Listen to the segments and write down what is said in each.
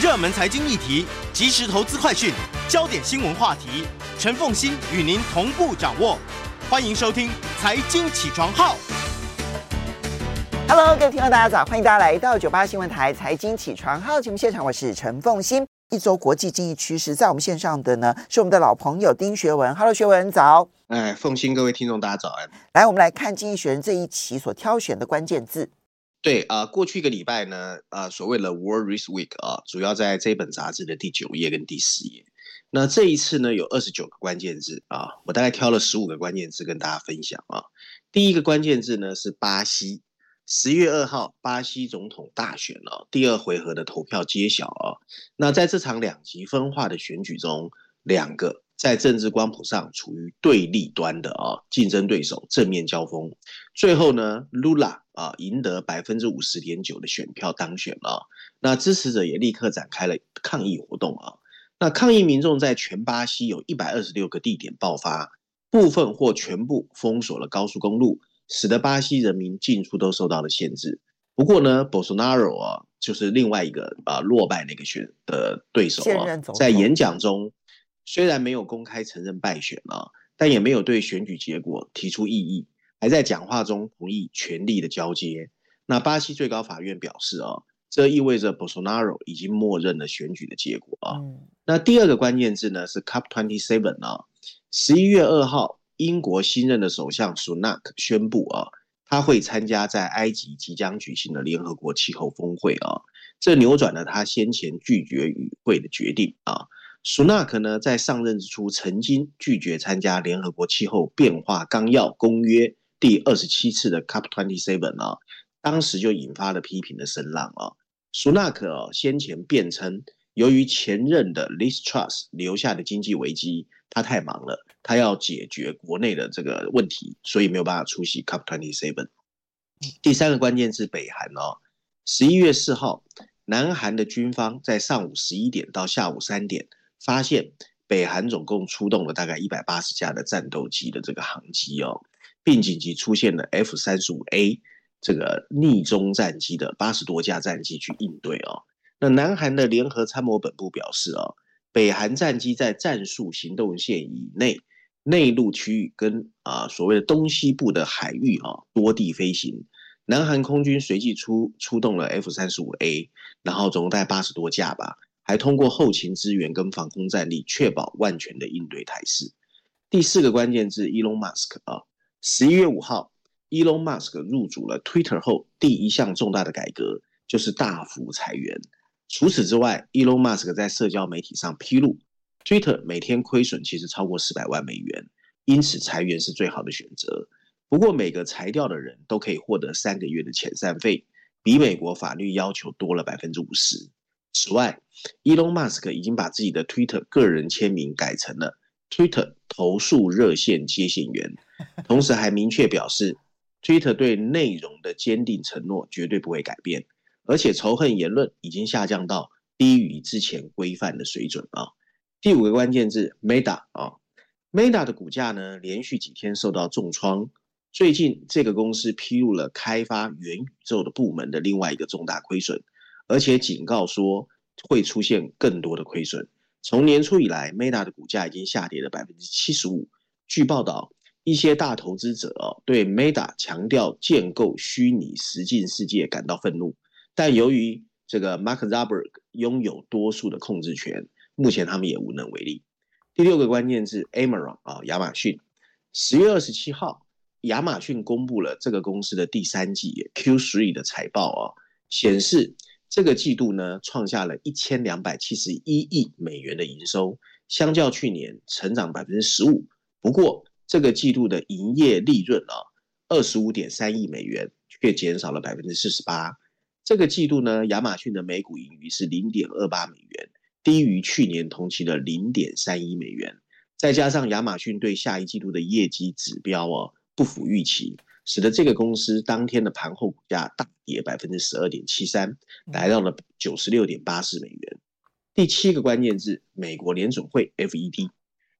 热门财经议题、即时投资快讯、焦点新闻话题，陈凤欣与您同步掌握。欢迎收听《财经起床号》。Hello，各位听众，大家早！欢迎大家来到九八新闻台《财经起床号》节目现场，我是陈凤欣。一周国际经济趋势，在我们线上的呢是我们的老朋友丁学文。Hello，学文早。哎，凤欣，各位听众，大家早安。来，我们来看《经济学人》这一期所挑选的关键字。对啊、呃，过去一个礼拜呢，啊、呃，所谓的 World Risk Week 啊、主要在这本杂志的第九页跟第十页。那这一次呢，有二十九个关键字啊、我大概挑了十五个关键字跟大家分享啊。第一个关键字呢是巴西。十月二号，巴西总统大选了，第二回合的投票揭晓啊。那在这场两极分化的选举中，两个在政治光谱上处于对立端的啊竞争对手正面交锋，最后呢，卢拉啊赢得百分之五十点九的选票当选了。那支持者也立刻展开了抗议活动啊。那抗议民众在全巴西有一百二十六个地点爆发，部分或全部封锁了高速公路。使得巴西人民进出都受到了限制。不过呢，Bolsonaro 啊，就是另外一个啊落败那个选的对手啊，在演讲中虽然没有公开承认败选啊，但也没有对选举结果提出异议，还在讲话中同意权力的交接。那巴西最高法院表示啊，这意味着 Bolsonaro 已经默认了选举的结果啊。那第二个关键字呢是 Cup Twenty Seven 啊，十一月二号。英国新任的首相苏纳克宣布啊，他会参加在埃及即将举行的联合国气候峰会啊，这扭转了他先前拒绝与会的决定啊。苏纳克呢，在上任之初曾经拒绝参加联合国气候变化纲要公约第二十七次的 COP27 啊，当时就引发了批评的声浪啊。苏纳克啊，先前辩称，由于前任的 Liz Truss 留下的经济危机。他太忙了，他要解决国内的这个问题，所以没有办法出席 COP27。第三个关键字北韩哦，十一月四号，南韩的军方在上午十一点到下午三点，发现北韩总共出动了大概一百八十架的战斗机的这个航机哦，并紧急出现了 F 三十五 A 这个逆中战机的八十多架战机去应对哦。那南韩的联合参谋本部表示哦。北韩战机在战术行动线以内内陆区域跟啊所谓的东西部的海域啊多地飞行，南韩空军随即出出动了 F 三十五 A，然后总共带八十多架吧，还通过后勤支援跟防空战力，确保万全的应对态势。第四个关键字，Elon Musk 啊，十一月五号，Elon Musk 入主了 Twitter 后第一项重大的改革就是大幅裁员。除此之外，Elon Musk 在社交媒体上披露，Twitter 每天亏损其实超过四百万美元，因此裁员是最好的选择。不过，每个裁掉的人都可以获得三个月的遣散费，比美国法律要求多了百分之五十。此外，Elon Musk 已经把自己的 Twitter 个人签名改成了 Twitter 投诉热线接线员，同时还明确表示，Twitter 对内容的坚定承诺绝对不会改变。而且仇恨言论已经下降到低于之前规范的水准啊。第五个关键字，Meta 啊，Meta 的股价呢连续几天受到重创。最近这个公司披露了开发元宇宙的部门的另外一个重大亏损，而且警告说会出现更多的亏损。从年初以来，Meta 的股价已经下跌了百分之七十五。据报道，一些大投资者哦对 Meta 强调建构虚拟实境世界感到愤怒。但由于这个 Mark Zuckerberg 拥有多数的控制权，目前他们也无能为力。第六个关键字 Amazon 啊，亚马逊。十月二十七号，亚马逊公布了这个公司的第三季 Q3 的财报啊，显示这个季度呢创下了一千两百七十一亿美元的营收，相较去年成长百分之十五。不过这个季度的营业利润啊，二十五点三亿美元却减少了百分之四十八。这个季度呢，亚马逊的每股盈余是零点二八美元，低于去年同期的零点三一美元。再加上亚马逊对下一季度的业绩指标哦不符预期，使得这个公司当天的盘后股价大跌百分之十二点七三，来到了九十六点八四美元。第七个关键字，美国联准会 FED，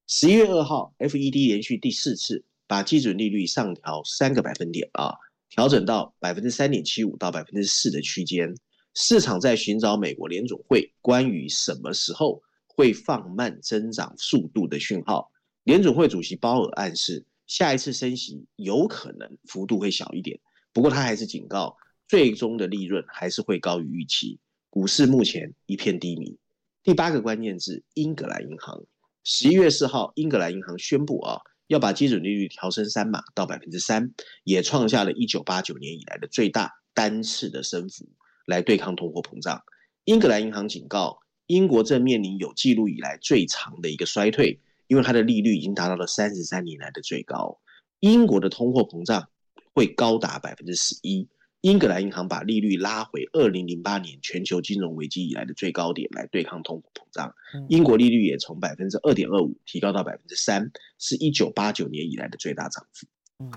十一月二号，FED 连续第四次把基准利率上调三个百分点啊。调整到百分之三点七五到百分之四的区间，市场在寻找美国联总会关于什么时候会放慢增长速度的讯号。联总会主席鲍尔暗示，下一次升息有可能幅度会小一点，不过他还是警告，最终的利润还是会高于预期。股市目前一片低迷。第八个关键字：英格兰银行。十一月四号，英格兰银行宣布啊，要把基准利率调升三码到百分之三，也创下了一九八九年以来的最大单次的升幅。来对抗通货膨胀，英格兰银行警告，英国正面临有记录以来最长的一个衰退，因为它的利率已经达到了三十三年来的最高。英国的通货膨胀会高达百分之十一。英格兰银行把利率拉回二零零八年全球金融危机以来的最高点，来对抗通货膨胀。英国利率也从百分之二点二五提高到百分之三，是一九八九年以来的最大涨幅。嗯，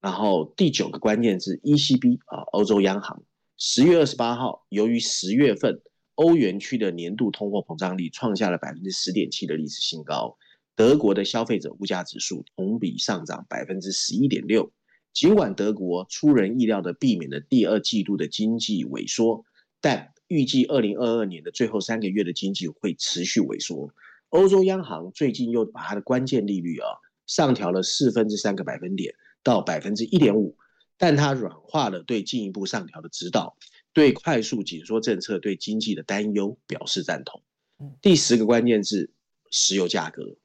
然后第九个关键是 ECB 啊，欧洲央行。十月二十八号，由于十月份欧元区的年度通货膨胀率创下了百分之十点七的历史新高，德国的消费者物价指数同比上涨百分之十一点六。尽管德国出人意料地避免了第二季度的经济萎缩，但预计二零二二年的最后三个月的经济会持续萎缩。欧洲央行最近又把它的关键利率啊上调了四分之三个百分点到百分之一点五。但它软化了对进一步上调的指导，对快速紧缩政策对经济的担忧表示赞同。第十个关键字：石油价格。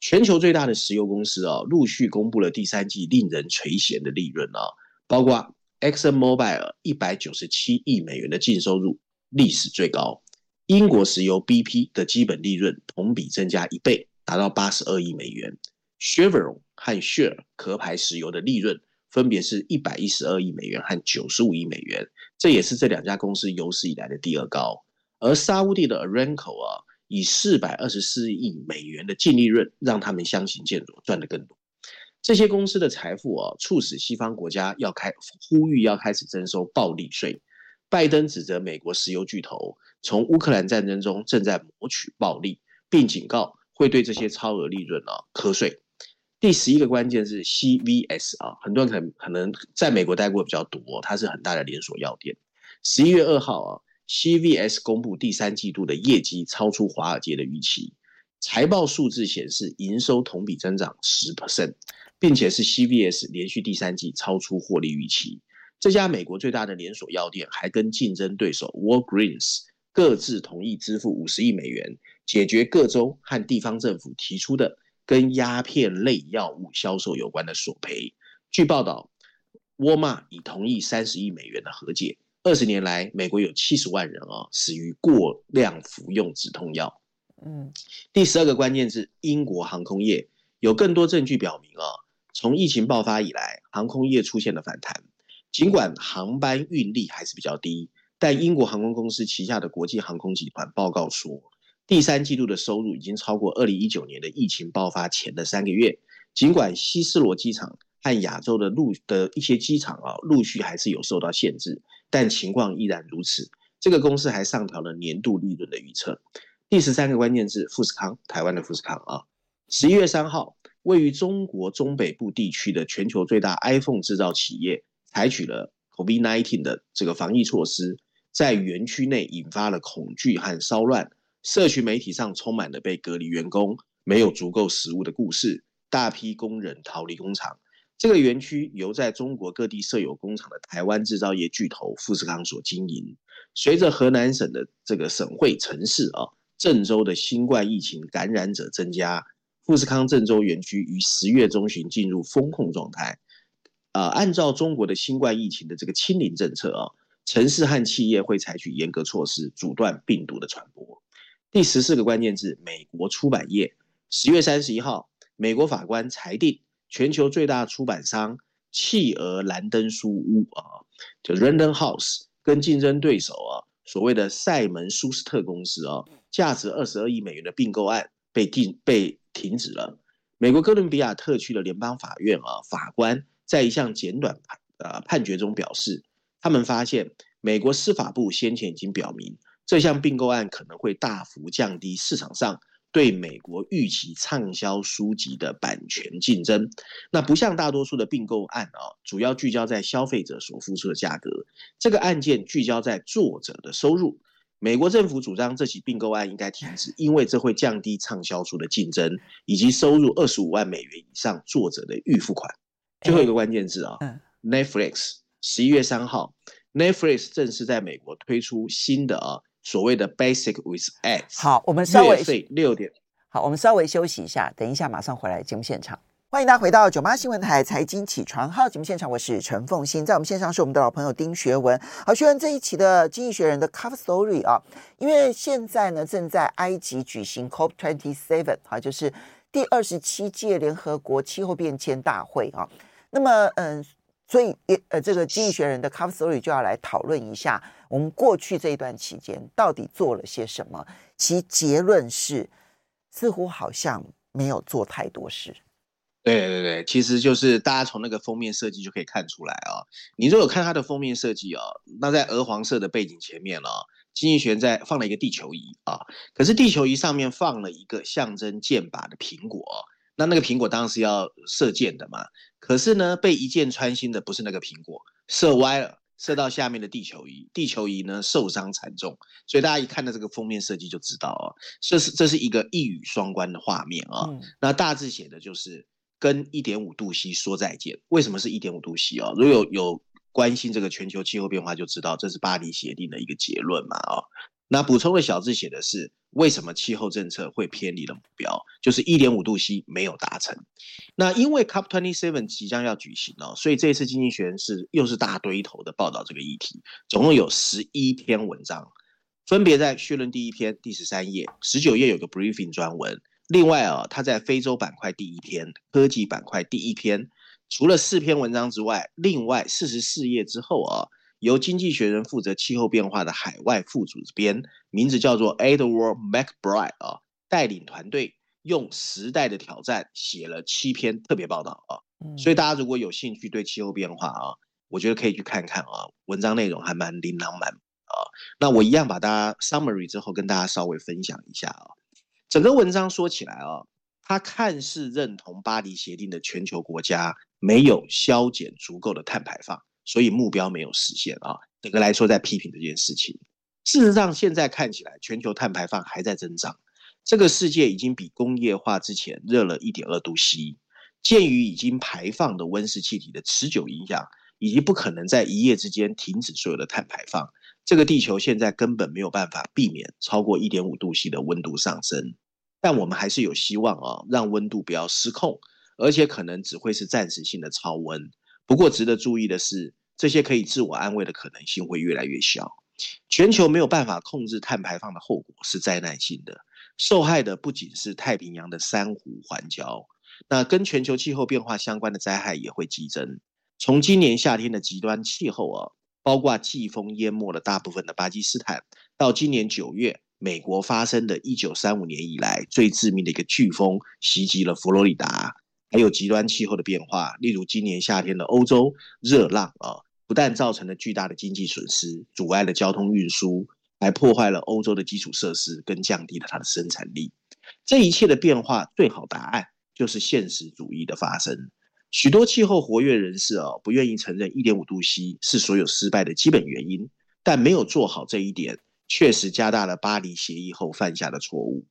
全球最大的石油公司啊，陆续公布了第三季令人垂涎的利润啊，包括 Exxon Mobil 一百九十七亿美元的净收入，历史最高；英国石油 BP 的基本利润同比增加一倍，达到八十二亿美元。Chevron 和 Shell 壳牌石油的利润。分别是一百一十二亿美元和九十五亿美元，这也是这两家公司有史以来的第二高。而沙乌地的 Aramco 啊，以四百二十四亿美元的净利润，让他们相形见绌，赚得更多。这些公司的财富啊，促使西方国家要开呼吁要开始征收暴利税。拜登指责美国石油巨头从乌克兰战争中正在谋取暴利，并警告会对这些超额利润啊课税。第十一个关键是 CVS 啊，很多人可能可能在美国待过比较多，它是很大的连锁药店。十一月二号啊，CVS 公布第三季度的业绩超出华尔街的预期，财报数字显示营收同比增长十 percent，并且是 CVS 连续第三季超出获利预期。这家美国最大的连锁药店还跟竞争对手 Walgreens 各自同意支付五十亿美元，解决各州和地方政府提出的。跟鸦片类药物销售有关的索赔，据报道，沃尔玛已同意三十亿美元的和解。二十年来，美国有七十万人啊死于过量服用止痛药。嗯，第十二个关键是，英国航空业有更多证据表明啊，从疫情爆发以来，航空业出现了反弹。尽管航班运力还是比较低，但英国航空公司旗下的国际航空集团报告说。第三季度的收入已经超过二零一九年的疫情爆发前的三个月。尽管希斯罗机场和亚洲的陆的一些机场啊，陆续还是有受到限制，但情况依然如此。这个公司还上调了年度利润的预测。第十三个关键字：富士康，台湾的富士康啊。十一月三号，位于中国中北部地区的全球最大 iPhone 制造企业，采取了 COVID-19 的这个防疫措施，在园区内引发了恐惧和骚乱。社群媒体上充满了被隔离员工没有足够食物的故事，大批工人逃离工厂。这个园区由在中国各地设有工厂的台湾制造业巨头富士康所经营。随着河南省的这个省会城市啊郑州的新冠疫情感染者增加，富士康郑州园区于十月中旬进入封控状态。啊，按照中国的新冠疫情的这个清零政策啊，城市和企业会采取严格措施，阻断病毒的传播。第十四个关键字：美国出版业。十月三十一号，美国法官裁定，全球最大出版商企鹅兰登书屋啊，就 Random House，跟竞争对手啊，所谓的赛门舒斯特公司啊，价值二十二亿美元的并购案被定被停止了。美国哥伦比亚特区的联邦法院啊，法官在一项简短判呃判决中表示，他们发现美国司法部先前已经表明。这项并购案可能会大幅降低市场上对美国预期畅销书籍的版权竞争。那不像大多数的并购案啊，主要聚焦在消费者所付出的价格。这个案件聚焦在作者的收入。美国政府主张这起并购案应该停止，因为这会降低畅销书的竞争，以及收入二十五万美元以上作者的预付款。最后一个关键字啊，Netflix 十一月三号，Netflix 正式在美国推出新的啊。所谓的 basic with ads，好，我们稍微费六点，好，我们稍微休息一下，等一下马上回来节目现场。欢迎大家回到九八新闻台财经起床号节目现场，我是陈凤欣，在我们线上是我们的老朋友丁学文。好，学文这一期的《经济学人》的 cover story 啊，因为现在呢正在埃及举行 COP twenty seven 啊，就是第二十七届联合国气候变迁大会啊，那么嗯。所以，呃，这个经济学人的 cover story 就要来讨论一下，我们过去这一段期间到底做了些什么？其结论是，似乎好像没有做太多事。对对对，其实就是大家从那个封面设计就可以看出来啊、哦。你如果看它的封面设计哦，那在鹅黄色的背景前面哦，经济学人在放了一个地球仪啊、可是地球仪上面放了一个象征箭靶的苹果。那那个苹果当然是要射箭的嘛，可是呢，被一箭穿心的不是那个苹果，射歪了，射到下面的地球仪，地球仪呢受伤惨重，所以大家一看到这个封面设计就知道哦，这是这是一个一语双关的画面啊、哦。嗯、那大致写的就是跟一点五度 C 说再见。为什么是一点五度 C 哦？如果有有关心这个全球气候变化，就知道这是巴黎协定的一个结论嘛啊、哦。那补充的小字写的是。为什么气候政策会偏离了目标？就是一点五度 C 没有达成。那因为 COP27 即将要举行哦，所以这次经济学人是又是大堆头的报道这个议题，总共有十一篇文章，分别在绪论第一篇第十三页，十九页有个 briefing 专文。另外啊，他在非洲板块第一篇，科技板块第一篇，除了四篇文章之外，另外四十四页之后啊。由经济学人负责气候变化的海外副主编，名字叫做 Edward McBride 啊，带领团队用时代的挑战写了七篇特别报道啊。所以大家如果有兴趣对气候变化啊，我觉得可以去看看啊，文章内容还蛮琳琅满目啊。那我一样把大家 summary 之后跟大家稍微分享一下啊。整个文章说起来啊，他看似认同巴黎协定的全球国家没有削减足够的碳排放。所以目标没有实现啊，整个来说在批评这件事情。事实上，现在看起来全球碳排放还在增长，这个世界已经比工业化之前热了一点二度 C。鉴于已经排放的温室气体的持久影响，以及不可能在一夜之间停止所有的碳排放，这个地球现在根本没有办法避免超过一点五度 C 的温度上升。但我们还是有希望啊，让温度不要失控，而且可能只会是暂时性的超温。不过值得注意的是，这些可以自我安慰的可能性会越来越小。全球没有办法控制碳排放的后果是灾难性的，受害的不仅是太平洋的珊瑚环礁，那跟全球气候变化相关的灾害也会激增。从今年夏天的极端气候啊，包括季风淹没了大部分的巴基斯坦，到今年九月美国发生的一九三五年以来最致命的一个飓风袭击了佛罗里达，还有极端气候的变化，例如今年夏天的欧洲热浪啊。不但造成了巨大的经济损失，阻碍了交通运输，还破坏了欧洲的基础设施，跟降低了它的生产力。这一切的变化，最好答案就是现实主义的发生。许多气候活跃人士哦，不愿意承认一点五度 C 是所有失败的基本原因，但没有做好这一点，确实加大了巴黎协议后犯下的错误。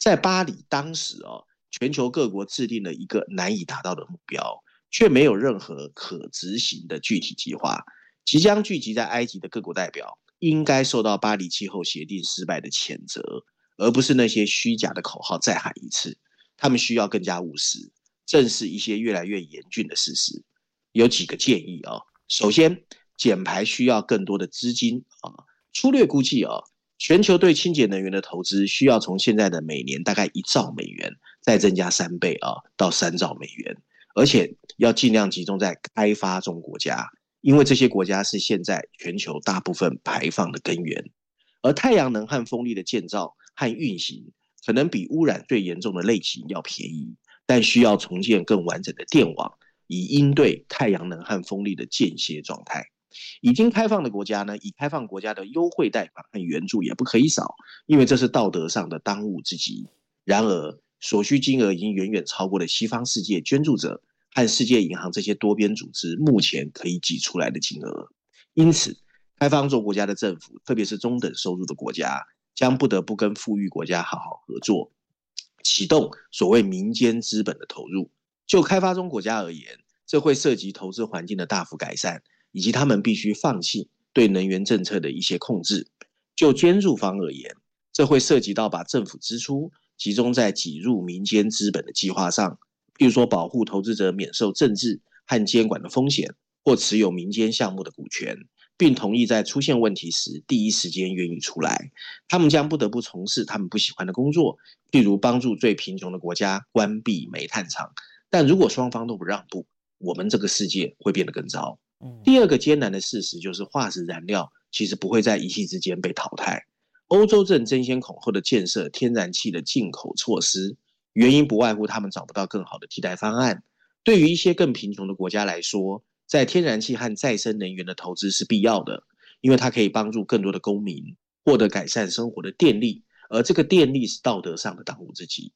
在巴黎当时哦，全球各国制定了一个难以达到的目标。却没有任何可执行的具体计划。即将聚集在埃及的各国代表，应该受到巴黎气候协定失败的谴责，而不是那些虚假的口号再喊一次。他们需要更加务实，正视一些越来越严峻的事实。有几个建议啊，首先，减排需要更多的资金啊。粗略估计啊，全球对清洁能源的投资需要从现在的每年大概一兆美元，再增加三倍啊，到三兆美元。而且要尽量集中在开发中国家，因为这些国家是现在全球大部分排放的根源。而太阳能和风力的建造和运行，可能比污染最严重的类型要便宜，但需要重建更完整的电网，以应对太阳能和风力的间歇状态。已经开放的国家呢，已开放国家的优惠贷款和援助也不可以少，因为这是道德上的当务之急。然而，所需金额已经远远超过了西方世界捐助者和世界银行这些多边组织目前可以挤出来的金额。因此，开发中国家的政府，特别是中等收入的国家，将不得不跟富裕国家好好合作，启动所谓民间资本的投入。就开发中国家而言，这会涉及投资环境的大幅改善，以及他们必须放弃对能源政策的一些控制。就捐助方而言，这会涉及到把政府支出集中在挤入民间资本的计划上，譬如说保护投资者免受政治和监管的风险，或持有民间项目的股权。并同意在出现问题时第一时间愿意出来。他们将不得不从事他们不喜欢的工作，例如帮助最贫穷的国家关闭煤炭厂。但如果双方都不让步，我们这个世界会变得更糟。第二个艰难的事实就是化石燃料其实不会在一夕之间被淘汰。欧洲正争先恐后的建设天然气的进口措施，原因不外乎他们找不到更好的替代方案。对于一些更贫穷的国家来说，在天然气和再生能源的投资是必要的，因为它可以帮助更多的公民获得改善生活的电力，而这个电力是道德上的当务之急。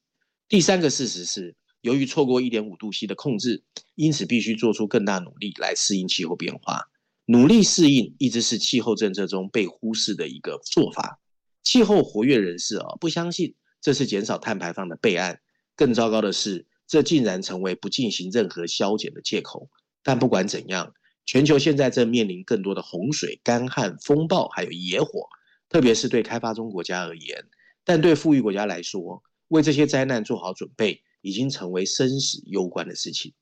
第三个事实是，由于错过一点五度 C 的控制，因此必须做出更大努力来适应气候变化。努力适应一直是气候政策中被忽视的一个做法。气候活跃人士啊，不相信这是减少碳排放的备案。更糟糕的是，这竟然成为不进行任何削减的借口。但不管怎样，全球现在正面临更多的洪水、干旱、风暴，还有野火，特别是对开发中国家而言。但对富裕国家来说，为这些灾难做好准备，已经成为生死攸关的事情。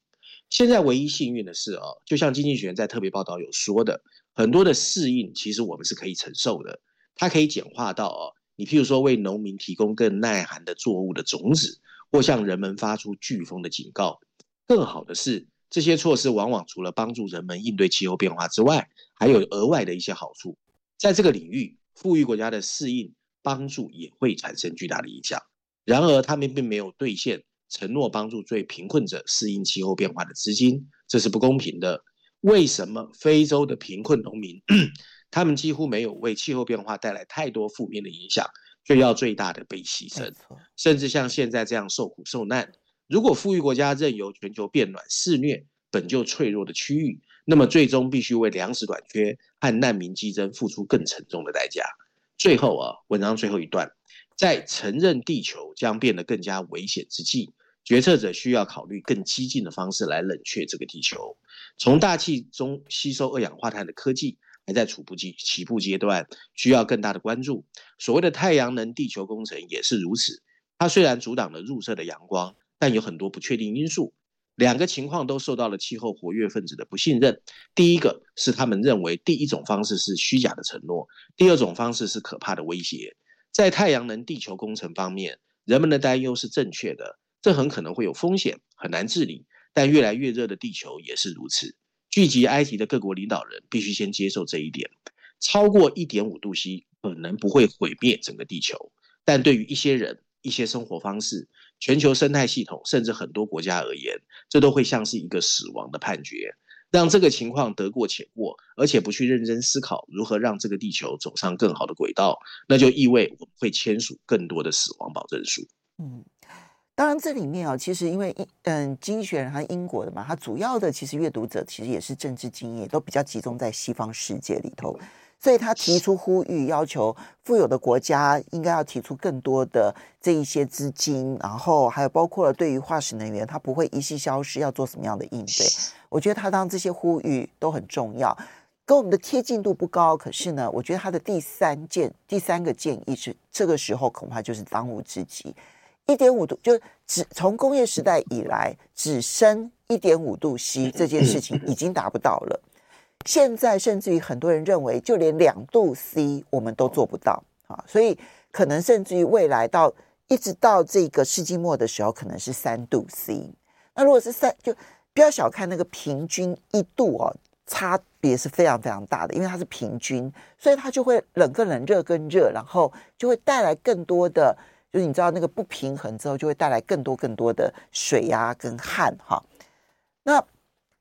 现在唯一幸运的是哦，就像经济学人在特别报道有说的，很多的适应其实我们是可以承受的。它可以简化到哦，你譬如说为农民提供更耐寒的作物的种子，或向人们发出飓风的警告。更好的是。这些措施往往除了帮助人们应对气候变化之外，还有额外的一些好处。在这个领域，富裕国家的适应帮助也会产生巨大的影响。然而，他们并没有兑现承诺帮助最贫困者适应气候变化的资金，这是不公平的。为什么非洲的贫困农民，他们几乎没有为气候变化带来太多负面的影响，却要最大的被牺牲，甚至像现在这样受苦受难？如果富裕国家任由全球变暖肆虐本就脆弱的区域，那么最终必须为粮食短缺和难民激增付出更沉重的代价。最后啊，文章最后一段，在承认地球将变得更加危险之际，决策者需要考虑更激进的方式来冷却这个地球。从大气中吸收二氧化碳的科技还在初步阶起步阶段，需要更大的关注。所谓的太阳能地球工程也是如此。它虽然阻挡了入射的阳光。但有很多不确定因素，两个情况都受到了气候活跃分子的不信任。第一个是他们认为第一种方式是虚假的承诺，第二种方式是可怕的威胁。在太阳能地球工程方面，人们的担忧是正确的，这很可能会有风险，很难治理。但越来越热的地球也是如此。聚集埃及的各国领导人必须先接受这一点：超过一点五度 C 可能不会毁灭整个地球，但对于一些人、一些生活方式。全球生态系统，甚至很多国家而言，这都会像是一个死亡的判决，让这个情况得过且过，而且不去认真思考如何让这个地球走上更好的轨道，那就意味我们会签署更多的死亡保证书。嗯，当然这里面啊，其实因为英嗯，经济学人和英国的嘛，他主要的其实阅读者其实也是政治经验，都比较集中在西方世界里头。所以他提出呼吁，要求富有的国家应该要提出更多的这一些资金，然后还有包括了对于化石能源，它不会一夕消失，要做什么样的应对？我觉得他当这些呼吁都很重要，跟我们的贴近度不高。可是呢，我觉得他的第三件、第三个建议是，这个时候恐怕就是当务之急。一点五度，就只从工业时代以来，只升一点五度 C 这件事情已经达不到了。现在甚至于很多人认为，就连两度 C 我们都做不到啊，所以可能甚至于未来到一直到这个世纪末的时候，可能是三度 C。那如果是三，就不要小看那个平均一度哦，差别是非常非常大的，因为它是平均，所以它就会冷更冷，热更热，然后就会带来更多的，就是你知道那个不平衡之后，就会带来更多更多的水压跟汗哈。那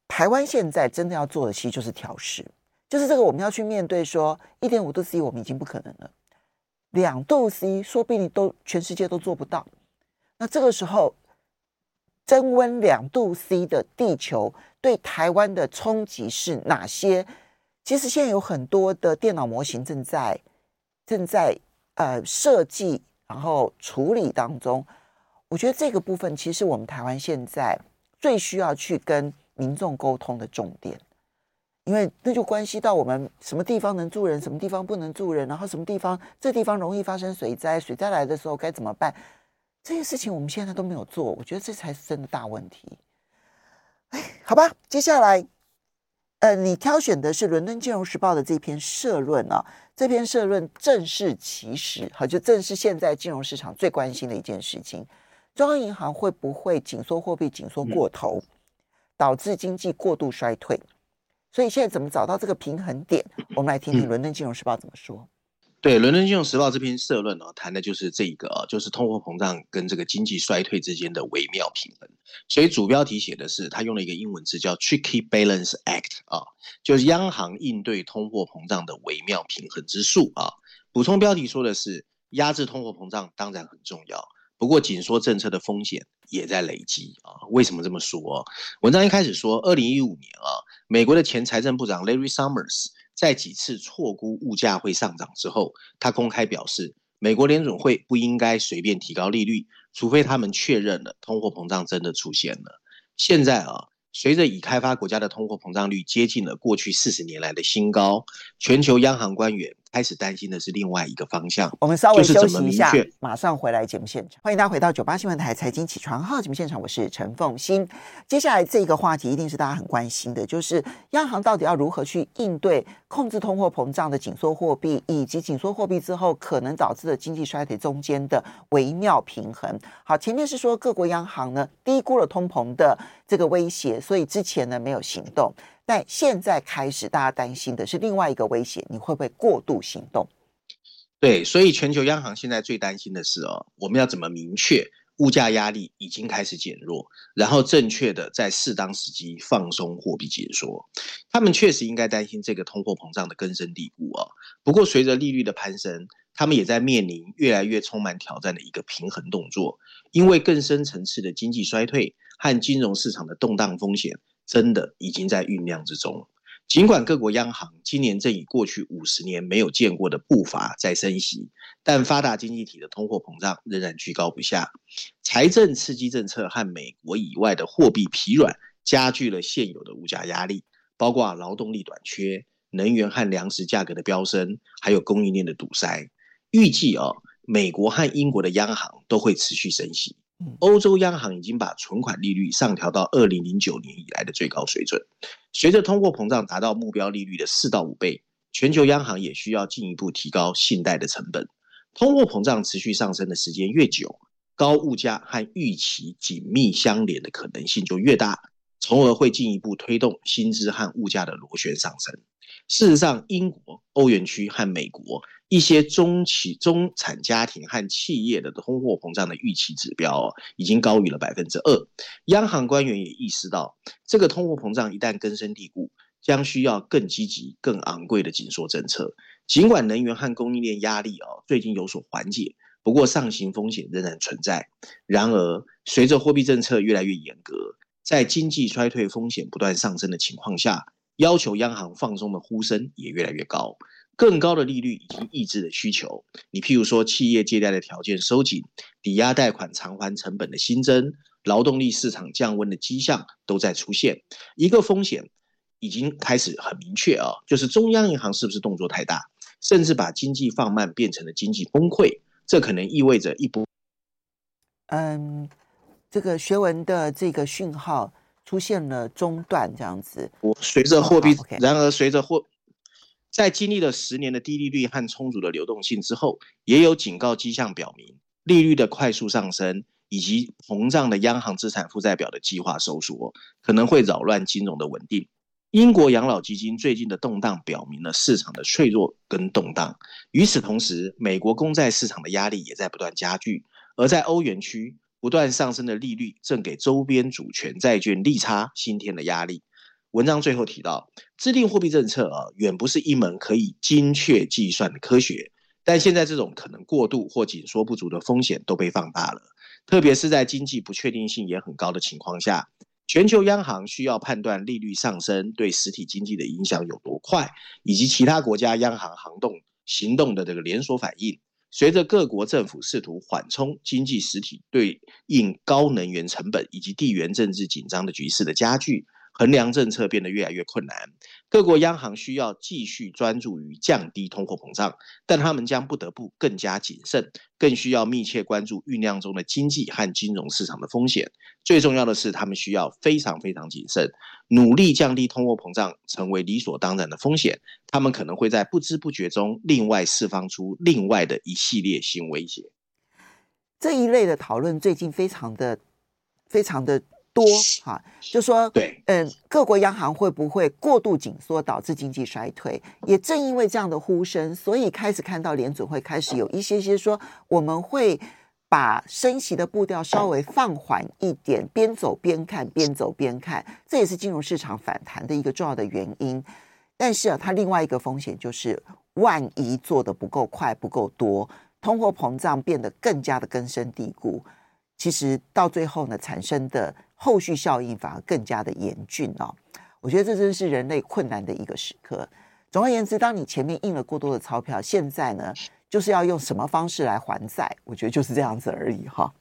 台湾现在真的要做的，其实就是调适，就是这个我们要去面对说，一点五度 C 我们已经不可能了，两度 C 说不定都全世界都做不到。那这个时候，增温两度 C 的地球对台湾的冲击是哪些？其实现在有很多的电脑模型正在正在呃设计，然后处理当中。我觉得这个部分其实我们台湾现在最需要去跟民众沟通的重点，因为那就关系到我们什么地方能住人，什么地方不能住人，然后什么地方这地方容易发生水灾，水灾来的时候该怎么办？这些事情我们现在都没有做，我觉得这才是真的大问题。哎，好吧，接下来。呃，你挑选的是《伦敦金融时报》的这篇社论啊，这篇社论正是其实，好，就正是现在金融市场最关心的一件事情：中央银行会不会紧缩货币紧缩过头，导致经济过度衰退？所以现在怎么找到这个平衡点？我们来听听《伦敦金融时报》怎么说。对，《伦敦金融时报》这篇社论呢，谈的就是这一个啊，就是通货膨胀跟这个经济衰退之间的微妙平衡。所以主标题写的是，他用了一个英文字叫 “tricky balance act” 啊，就是央行应对通货膨胀的微妙平衡之术啊。补充标题说的是，压制通货膨胀当然很重要，不过紧缩政策的风险也在累积啊。为什么这么说？文章一开始说，二零一五年啊，美国的前财政部长 Larry Summers。在几次错估物价会上涨之后，他公开表示，美国联准会不应该随便提高利率，除非他们确认了通货膨胀真的出现了。现在啊，随着已开发国家的通货膨胀率接近了过去四十年来的新高，全球央行官员。开始担心的是另外一个方向。我们稍微休息一下，马上回来节目现场。欢迎大家回到九八新闻台财经起床号节目现场，我是陈凤欣。接下来这个话题一定是大家很关心的，就是央行到底要如何去应对控制通货膨胀的紧缩货币，以及紧缩货币之后可能导致的经济衰退中间的微妙平衡。好，前面是说各国央行呢低估了通膨的这个威胁，所以之前呢没有行动。但现在开始，大家担心的是另外一个威胁，你会不会过度行动？对，所以全球央行现在最担心的是哦，我们要怎么明确物价压力已经开始减弱，然后正确的在适当时机放松货币紧缩。他们确实应该担心这个通货膨胀的根深蒂固啊。不过随着利率的攀升，他们也在面临越来越充满挑战的一个平衡动作，因为更深层次的经济衰退和金融市场的动荡风险。真的已经在酝酿之中。尽管各国央行今年正以过去五十年没有见过的步伐在升息，但发达经济体的通货膨胀仍然居高不下。财政刺激政策和美国以外的货币疲软，加剧了现有的物价压力，包括劳动力短缺、能源和粮食价格的飙升，还有供应链的堵塞。预计啊，美国和英国的央行都会持续升息。欧洲央行已经把存款利率上调到二零零九年以来的最高水准。随着通货膨胀达到目标利率的四到五倍，全球央行也需要进一步提高信贷的成本。通货膨胀持续上升的时间越久，高物价和预期紧密相连的可能性就越大，从而会进一步推动薪资和物价的螺旋上升。事实上，英国、欧元区和美国。一些中企、中产家庭和企业的通货膨胀的预期指标，已经高于了百分之二。央行官员也意识到，这个通货膨胀一旦根深蒂固，将需要更积极、更昂贵的紧缩政策。尽管能源和供应链压力哦最近有所缓解，不过上行风险仍然存在。然而，随着货币政策越来越严格，在经济衰退风险不断上升的情况下，要求央行放松的呼声也越来越高。更高的利率以及抑制的需求。你譬如说，企业借贷的条件收紧、抵押贷款偿还成本的新增、劳动力市场降温的迹象都在出现。一个风险已经开始很明确啊，就是中央银行是不是动作太大，甚至把经济放慢变成了经济崩溃？这可能意味着一波。嗯，这个学文的这个讯号出现了中断，这样子。我随着货币，然而随着货。在经历了十年的低利率和充足的流动性之后，也有警告迹象表明，利率的快速上升以及膨胀的央行资产负债表的计划收缩，可能会扰乱金融的稳定。英国养老基金最近的动荡表明了市场的脆弱跟动荡。与此同时，美国公债市场的压力也在不断加剧，而在欧元区，不断上升的利率正给周边主权债券利差新添了压力。文章最后提到，制定货币政策啊，远不是一门可以精确计算的科学，但现在这种可能过度或紧缩不足的风险都被放大了，特别是在经济不确定性也很高的情况下，全球央行需要判断利率上升对实体经济的影响有多快，以及其他国家央行行动行动的这个连锁反应。随着各国政府试图缓冲经济实体对应高能源成本以及地缘政治紧张的局势的加剧。衡量政策变得越来越困难，各国央行需要继续专注于降低通货膨胀，但他们将不得不更加谨慎，更需要密切关注酝酿中的经济和金融市场的风险。最重要的是，他们需要非常非常谨慎，努力降低通货膨胀成为理所当然的风险。他们可能会在不知不觉中另外释放出另外的一系列新威胁。这一类的讨论最近非常的非常的。多哈，就说对，嗯，各国央行会不会过度紧缩导致经济衰退？也正因为这样的呼声，所以开始看到联准会开始有一些些说，我们会把升息的步调稍微放缓一点，边走边看，边走边看，这也是金融市场反弹的一个重要的原因。但是啊，它另外一个风险就是，万一做的不够快、不够多，通货膨胀变得更加的根深蒂固，其实到最后呢，产生的。后续效应反而更加的严峻哦，我觉得这真是人类困难的一个时刻。总而言之，当你前面印了过多的钞票，现在呢，就是要用什么方式来还债？我觉得就是这样子而已哈。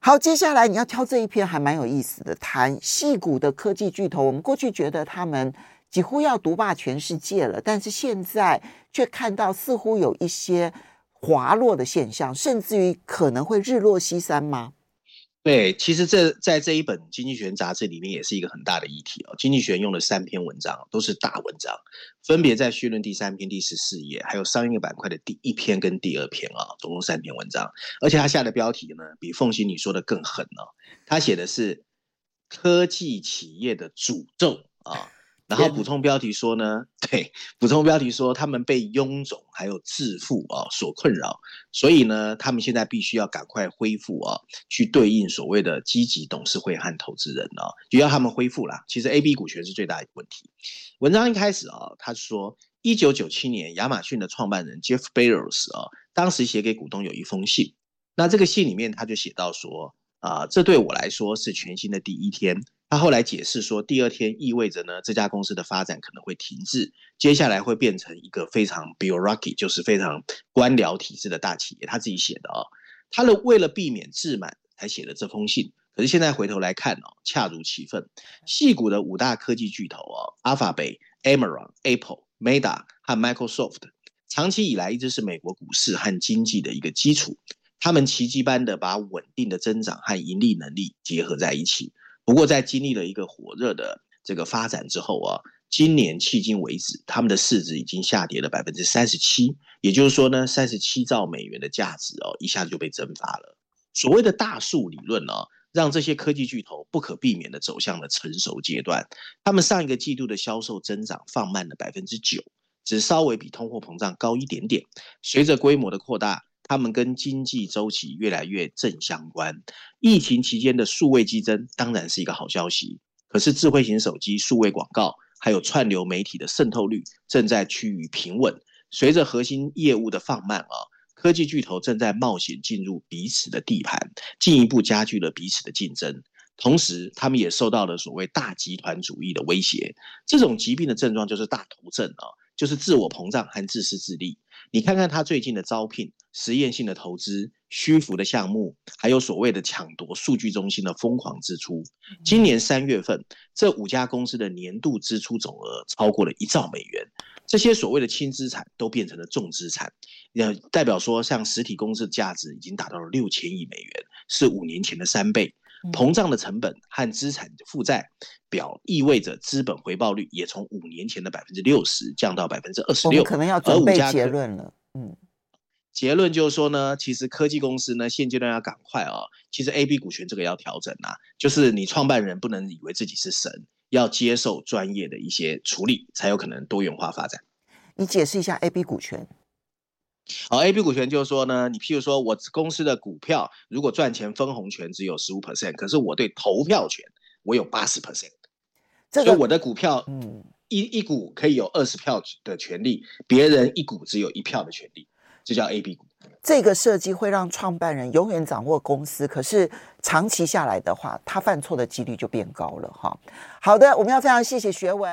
好，接下来你要挑这一篇还蛮有意思的，谈矽谷的科技巨头。我们过去觉得他们几乎要独霸全世界了，但是现在却看到似乎有一些滑落的现象，甚至于可能会日落西山吗？对，其实这在这一本《经济学人》杂志里面也是一个很大的议题哦。《经济学》用了三篇文章，都是大文章，分别在序论第三篇第十四页，还有商业板块的第一篇跟第二篇啊，总共三篇文章。而且他下的标题呢，比凤馨你说的更狠哦。他写的是科技企业的诅咒啊。然后补充标题说呢，对，补充标题说他们被臃肿还有致富啊所困扰，所以呢，他们现在必须要赶快恢复啊，去对应所谓的积极董事会和投资人啊，就要他们恢复啦。其实 A B 股权是最大的一个问题。文章一开始啊，他说一九九七年亚马逊的创办人 Jeff Bezos 啊，当时写给股东有一封信，那这个信里面他就写到说啊，这对我来说是全新的第一天。他后来解释说，第二天意味着呢，这家公司的发展可能会停滞，接下来会变成一个非常 bureaucratic，就是非常官僚体制的大企业。他自己写的哦，他的为了避免自满才写的这封信。可是现在回头来看哦，恰如其分。矽谷的五大科技巨头哦，Alphabet、Amazon、Apple、Meta 和 Microsoft，长期以来一直是美国股市和经济的一个基础。他们奇迹般的把稳定的增长和盈利能力结合在一起。不过，在经历了一个火热的这个发展之后啊，今年迄今为止，他们的市值已经下跌了百分之三十七，也就是说呢，三十七兆美元的价值哦，一下子就被蒸发了。所谓的大树理论呢，让这些科技巨头不可避免地走向了成熟阶段。他们上一个季度的销售增长放慢了百分之九，只稍微比通货膨胀高一点点。随着规模的扩大。他们跟经济周期越来越正相关。疫情期间的数位激增当然是一个好消息，可是智慧型手机、数位广告还有串流媒体的渗透率正在趋于平稳。随着核心业务的放慢啊，科技巨头正在冒险进入彼此的地盘，进一步加剧了彼此的竞争。同时，他们也受到了所谓大集团主义的威胁。这种疾病的症状就是大头症啊，就是自我膨胀和自私自利。你看看他最近的招聘、实验性的投资、虚浮的项目，还有所谓的抢夺数据中心的疯狂支出。今年三月份，这五家公司的年度支出总额超过了一兆美元。这些所谓的轻资产都变成了重资产，也代表说，像实体公司的价值已经达到了六千亿美元，是五年前的三倍。膨胀的成本和资产的负债表意味着资本回报率也从五年前的百分之六十降到百分之二十六。可能要准备结论了。嗯，结论就是说呢，其实科技公司呢现阶段要赶快啊、哦，其实 A B 股权这个要调整啊，就是你创办人不能以为自己是神，要接受专业的一些处理，才有可能多元化发展。你解释一下 A B 股权。好，A B 股权就是说呢，你譬如说我公司的股票如果赚钱分红权只有十五 percent，可是我对投票权我有八十 percent，所以我的股票，嗯，一一股可以有二十票的权利，别人一股只有一票的权利。这叫 A B 股。这个设计会让创办人永远掌握公司，可是长期下来的话，他犯错的几率就变高了哈。好的，我们要非常谢谢学文。